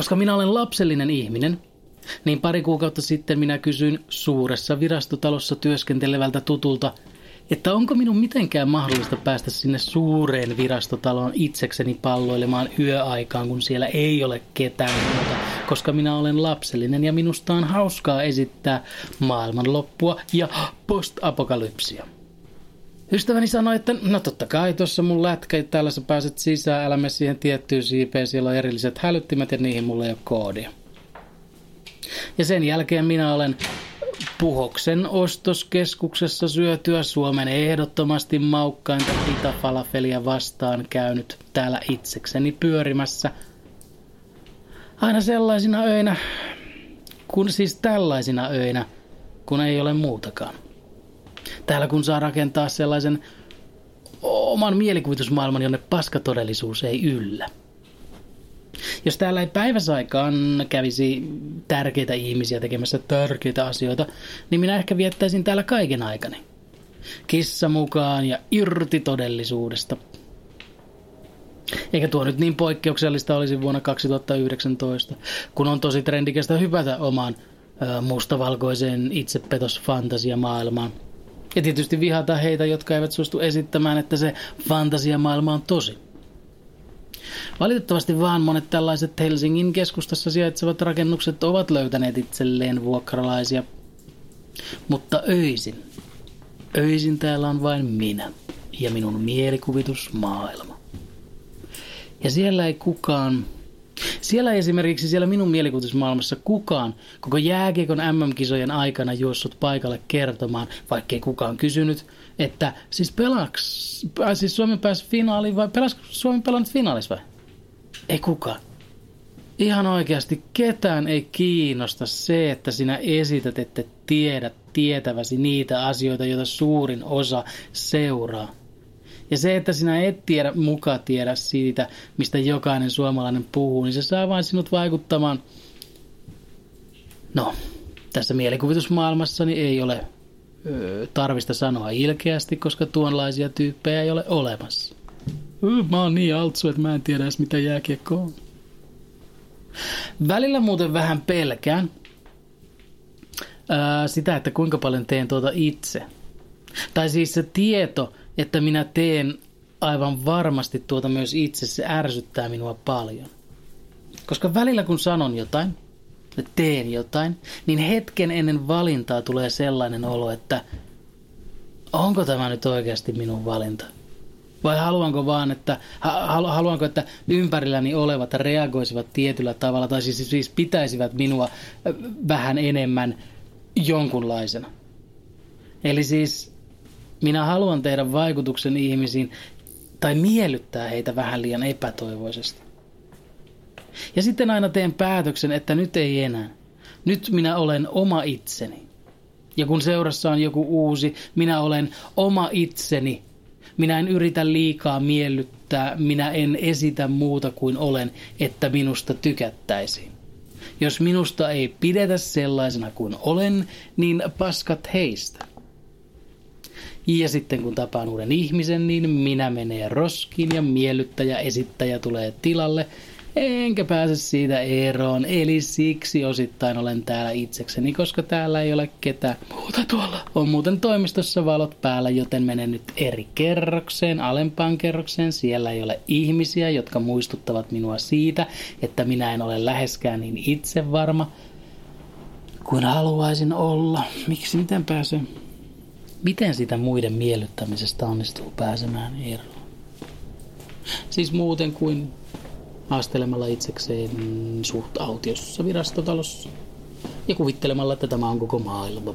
Koska minä olen lapsellinen ihminen, niin pari kuukautta sitten minä kysyin suuressa virastotalossa työskentelevältä tutulta, että onko minun mitenkään mahdollista päästä sinne suureen virastotaloon itsekseni palloilemaan yöaikaan, kun siellä ei ole ketään muuta, koska minä olen lapsellinen ja minusta on hauskaa esittää maailmanloppua ja postapokalypsia. Ystäväni sanoi, että no totta kai tuossa mun lätkä, täällä sä pääset sisään, älä mene siihen tiettyyn siipeen, siellä on erilliset hälyttimet ja niihin mulla ei ole koodia. Ja sen jälkeen minä olen Puhoksen ostoskeskuksessa syötyä Suomen ehdottomasti maukkainta pitafalafelia vastaan käynyt täällä itsekseni pyörimässä. Aina sellaisina öinä, kun siis tällaisina öinä, kun ei ole muutakaan. Täällä kun saa rakentaa sellaisen oman mielikuvitusmaailman, jonne paskatodellisuus ei yllä. Jos täällä ei päiväsaikaan kävisi tärkeitä ihmisiä tekemässä tärkeitä asioita, niin minä ehkä viettäisin täällä kaiken aikani. Kissa mukaan ja irti todellisuudesta. Eikä tuo nyt niin poikkeuksellista olisi vuonna 2019, kun on tosi trendikästä hypätä omaan mustavalkoiseen itsepetosfantasiamaailmaan. Ja tietysti vihata heitä, jotka eivät suostu esittämään, että se fantasiamaailma on tosi. Valitettavasti vaan monet tällaiset Helsingin keskustassa sijaitsevat rakennukset ovat löytäneet itselleen vuokralaisia. Mutta öisin, öisin täällä on vain minä ja minun mielikuvitusmaailma. Ja siellä ei kukaan, siellä esimerkiksi siellä minun mielikuvitusmaailmassa kukaan koko jääkiekon MM-kisojen aikana juossut paikalle kertomaan, vaikkei kukaan kysynyt, että siis pelaks, äh, siis Suomi pääsi finaaliin vai pelas Suomi pelannut finaalissa vai? Ei kukaan. Ihan oikeasti ketään ei kiinnosta se, että sinä esität, että tiedät tietäväsi niitä asioita, joita suurin osa seuraa. Ja se, että sinä et tiedä, muka tiedä siitä, mistä jokainen suomalainen puhuu, niin se saa vain sinut vaikuttamaan. No, tässä mielikuvitusmaailmassa niin ei ole ö, tarvista sanoa ilkeästi, koska tuonlaisia tyyppejä ei ole olemassa. Mä oon niin altsu, että mä en tiedä edes mitä jääkiekko on. Välillä muuten vähän pelkään ää, sitä, että kuinka paljon teen tuota itse. Tai siis se tieto, että minä teen aivan varmasti tuota myös itse, se ärsyttää minua paljon. Koska välillä kun sanon jotain, teen jotain, niin hetken ennen valintaa tulee sellainen olo, että onko tämä nyt oikeasti minun valinta? Vai haluanko vaan, että, haluanko, että ympärilläni olevat reagoisivat tietyllä tavalla, tai siis, siis pitäisivät minua vähän enemmän jonkunlaisena. Eli siis minä haluan tehdä vaikutuksen ihmisiin tai miellyttää heitä vähän liian epätoivoisesti. Ja sitten aina teen päätöksen, että nyt ei enää. Nyt minä olen oma itseni. Ja kun seurassa on joku uusi, minä olen oma itseni minä en yritä liikaa miellyttää, minä en esitä muuta kuin olen, että minusta tykättäisiin. Jos minusta ei pidetä sellaisena kuin olen, niin paskat heistä. Ja sitten kun tapaan uuden ihmisen, niin minä menee roskiin ja miellyttäjä esittäjä tulee tilalle – enkä pääse siitä eroon. Eli siksi osittain olen täällä itsekseni, koska täällä ei ole ketään muuta tuolla. On muuten toimistossa valot päällä, joten menen nyt eri kerrokseen, alempaan kerrokseen. Siellä ei ole ihmisiä, jotka muistuttavat minua siitä, että minä en ole läheskään niin itsevarma kuin haluaisin olla. Miksi, miten pääsen? Miten sitä muiden miellyttämisestä onnistuu pääsemään eroon? Siis muuten kuin haastelemalla itsekseen suht autiossa virastotalossa ja kuvittelemalla, että tämä on koko maailma.